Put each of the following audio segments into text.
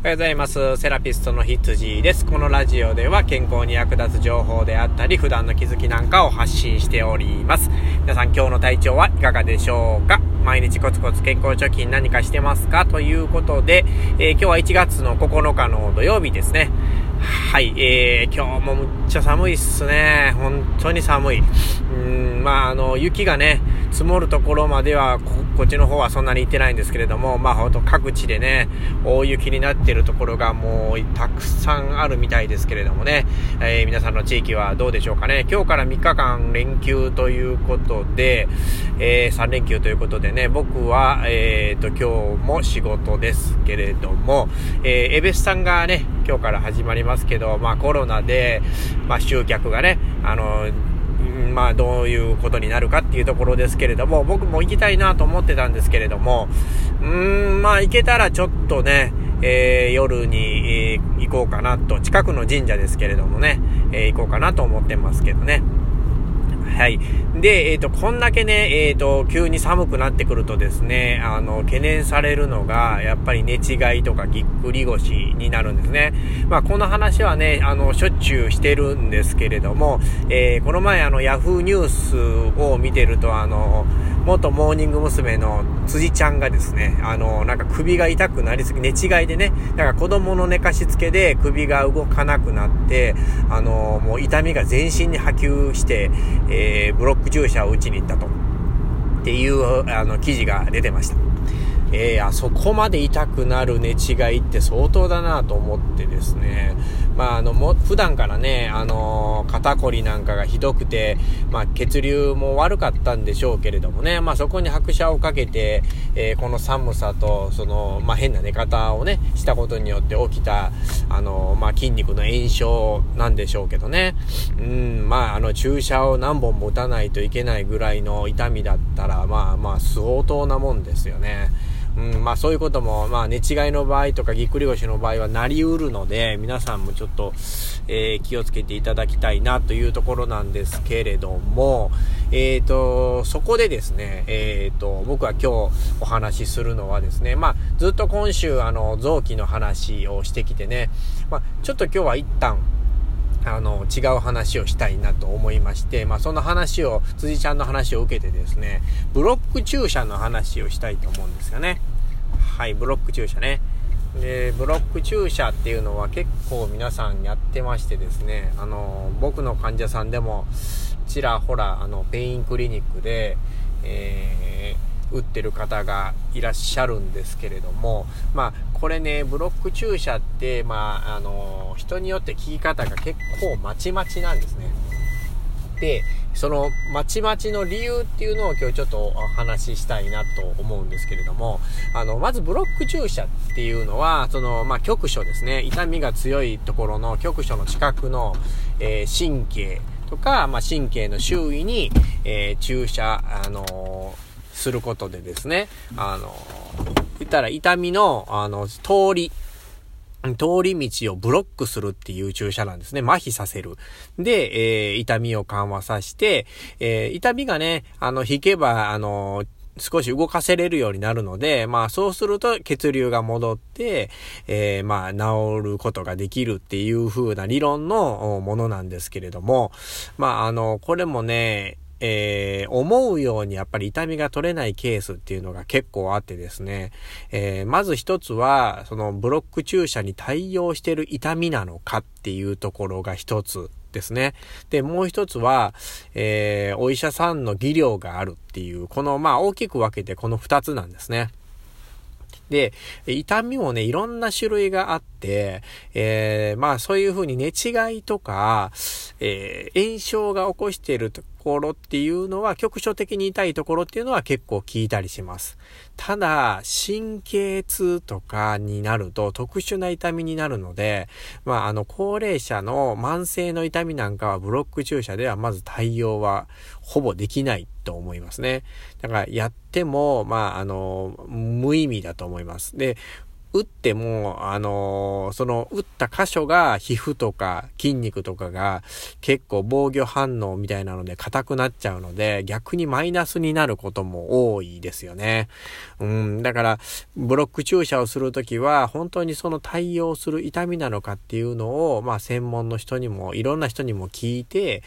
おはようございます。セラピストの羊です。このラジオでは健康に役立つ情報であったり、普段の気づきなんかを発信しております。皆さん今日の体調はいかがでしょうか？毎日コツコツ健康貯金何かしてますか？ということで、えー、今日は1月の9日の土曜日ですね。はい、えー、今日もむっちゃ寒いっすね。本当に寒い。うん、まあ、あの、雪がね、積もるところまではこ、こっちの方はそんなに行ってないんですけれども、まあ、ほんと各地でね、大雪になっているところがもうたくさんあるみたいですけれどもね、えー、皆さんの地域はどうでしょうかね。今日から3日間連休ということで、えー、3連休ということでね、僕は、えー、と、今日も仕事ですけれども、えー、エベスさんがね、今日から始まりますけど、まあコロナで、まあ集客がね、あの、まあどういうことになるかっていうところですけれども、僕も行きたいなと思ってたんですけれども、うーん、まあ行けたらちょっとね、えー、夜に、えー、行こうかなと、近くの神社ですけれどもね、えー、行こうかなと思ってますけどね。はい。で、えっ、ー、と、こんだけね、えっ、ー、と、急に寒くなってくるとですね、あの、懸念されるのが、やっぱり寝違いとかぎっくり腰になるんですね。まあ、この話はね、あの、しょっちゅうしてるんですけれども、えー、この前、あの、ヤフーニュースを見てると、あの、元モーニング娘。の辻ちゃんがですね、あの、なんか首が痛くなりすぎ、寝違いでね、だから子供の寝かしつけで首が動かなくなって、あの、もう痛みが全身に波及して、えー、ブロック注射を打ちに行ったと。っていう、あの、記事が出てました。えー、あそこまで痛くなる寝違いって相当だなと思ってですね。まあ、あの、も、普段からね、あのー、肩こりなんかがひどくて、まあ、血流も悪かったんでしょうけれどもね、まあ、そこに拍車をかけて、えー、この寒さと、その、まあ、変な寝方をね、したことによって起きた、あのー、まあ、筋肉の炎症なんでしょうけどね。うん、まあ、あの、注射を何本も打たないといけないぐらいの痛みだったら、まあ、まあ、相当なもんですよね。うん、まあそういうことも、まあ寝違いの場合とかぎっくり腰の場合はなりうるので、皆さんもちょっと、えー、気をつけていただきたいなというところなんですけれども、えっ、ー、と、そこでですね、えっ、ー、と、僕は今日お話しするのはですね、まあずっと今週あの臓器の話をしてきてね、まあちょっと今日は一旦、あの、違う話をしたいなと思いまして、まあ、その話を、辻ちゃんの話を受けてですね、ブロック注射の話をしたいと思うんですよね。はい、ブロック注射ね。で、ブロック注射っていうのは結構皆さんやってましてですね、あの、僕の患者さんでも、ちらほら、あの、ペインクリニックで、えー打ってる方がいらっしゃるんですけれども、まあ、これね、ブロック注射って、まあ、あの、人によって効き方が結構まちまちなんですね。で、そのまちまちの理由っていうのを今日ちょっとお話ししたいなと思うんですけれども、あの、まずブロック注射っていうのは、その、まあ、局所ですね。痛みが強いところの局所の近くの、えー、神経とか、まあ、神経の周囲に、えー、注射、あのーすることでですね、あの、言ったら痛みの、あの、通り、通り道をブロックするっていう注射なんですね。麻痺させる。で、えー、痛みを緩和させて、えー、痛みがね、あの、引けば、あの、少し動かせれるようになるので、まあそうすると血流が戻って、えー、まあ治ることができるっていう風な理論のものなんですけれども、まああの、これもね、えー、思うようにやっぱり痛みが取れないケースっていうのが結構あってですね、えー、まず一つは、そのブロック注射に対応してる痛みなのかっていうところが一つですね。で、もう一つは、えー、お医者さんの技量があるっていう、この、まあ大きく分けてこの二つなんですね。で、痛みもね、いろんな種類があって、えー、まあそういう風に寝違いとか、えー、炎症が起こしているところっていうのは、局所的に痛いところっていうのは結構効いたりします。ただ、神経痛とかになると特殊な痛みになるので、まあ、あの、高齢者の慢性の痛みなんかはブロック注射ではまず対応はほぼできないと思いますね。だから、やっても、まあ、あの、無意味だと思います。で、打っても、あのー、その打った箇所が皮膚とか筋肉とかが結構防御反応みたいなので硬くなっちゃうので、逆にマイナスになることも多いですよね。うん、だから、ブロック注射をするときは、本当にその対応する痛みなのかっていうのを、まあ専門の人にも、いろんな人にも聞いて、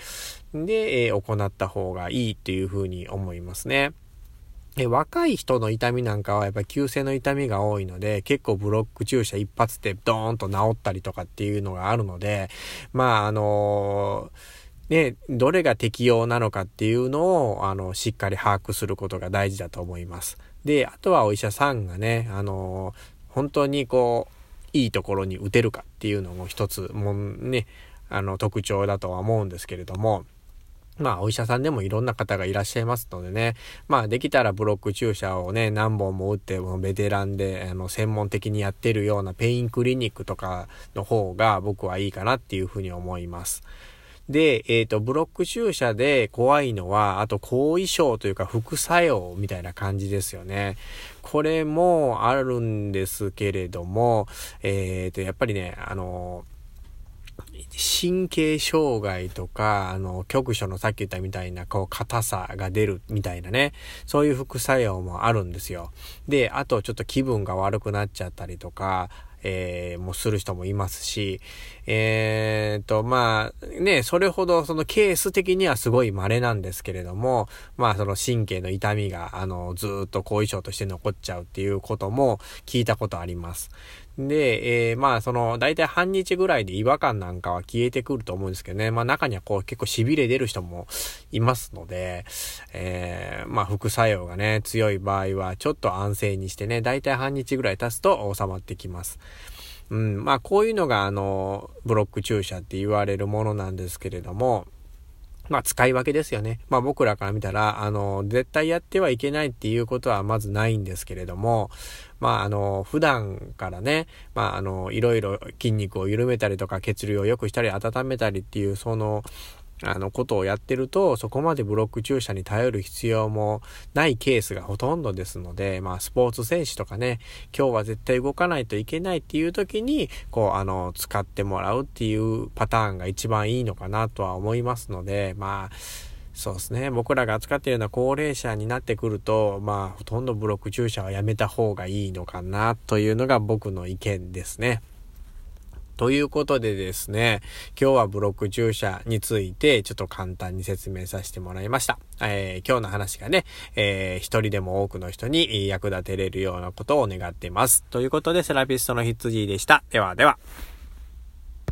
で、え、行った方がいいっていうふうに思いますね。え若い人の痛みなんかはやっぱり急性の痛みが多いので、結構ブロック注射一発でドーンと治ったりとかっていうのがあるので、まああのね、どれが適用なのかっていうのを、あの、しっかり把握することが大事だと思います。で、あとはお医者さんがね、あの本当にこう、いいところに打てるかっていうのも一つ、もうね、あの、特徴だとは思うんですけれども、まあ、お医者さんでもいろんな方がいらっしゃいますのでね、まあ、できたらブロック注射をね、何本も打っても、ベテランで、あの、専門的にやってるようなペインクリニックとかの方が僕はいいかなっていうふうに思います。で、えっ、ー、と、ブロック注射で怖いのは、あと後遺症というか副作用みたいな感じですよね。これもあるんですけれども、えっ、ー、と、やっぱりね、あの、神経障害とか、あの、局所のさっき言ったみたいな、こう、硬さが出るみたいなね、そういう副作用もあるんですよ。で、あとちょっと気分が悪くなっちゃったりとか、えー、もする人もいますし、えー、と、まあ、ね、それほどそのケース的にはすごい稀なんですけれども、まあその神経の痛みが、あの、ずっと後遺症として残っちゃうっていうことも聞いたことあります。で、えー、まあ、その、だいたい半日ぐらいで違和感なんかは消えてくると思うんですけどね。まあ、中にはこう、結構痺れ出る人もいますので、えー、まあ、副作用がね、強い場合は、ちょっと安静にしてね、だいたい半日ぐらい経つと収まってきます。うん、まあ、こういうのが、あの、ブロック注射って言われるものなんですけれども、まあ使い分けですよね。まあ僕らから見たら、あの、絶対やってはいけないっていうことはまずないんですけれども、まああの、普段からね、まああの、いろいろ筋肉を緩めたりとか血流を良くしたり温めたりっていう、その、あの、ことをやってると、そこまでブロック注射に頼る必要もないケースがほとんどですので、まあ、スポーツ選手とかね、今日は絶対動かないといけないっていう時に、こう、あの、使ってもらうっていうパターンが一番いいのかなとは思いますので、まあ、そうですね。僕らが扱っているような高齢者になってくると、まあ、ほとんどブロック注射はやめた方がいいのかなというのが僕の意見ですね。ということでですね、今日はブロック注射についてちょっと簡単に説明させてもらいました。えー、今日の話がね、えー、一人でも多くの人に役立てれるようなことを願っています。ということで、セラピストの羊でした。ではでは。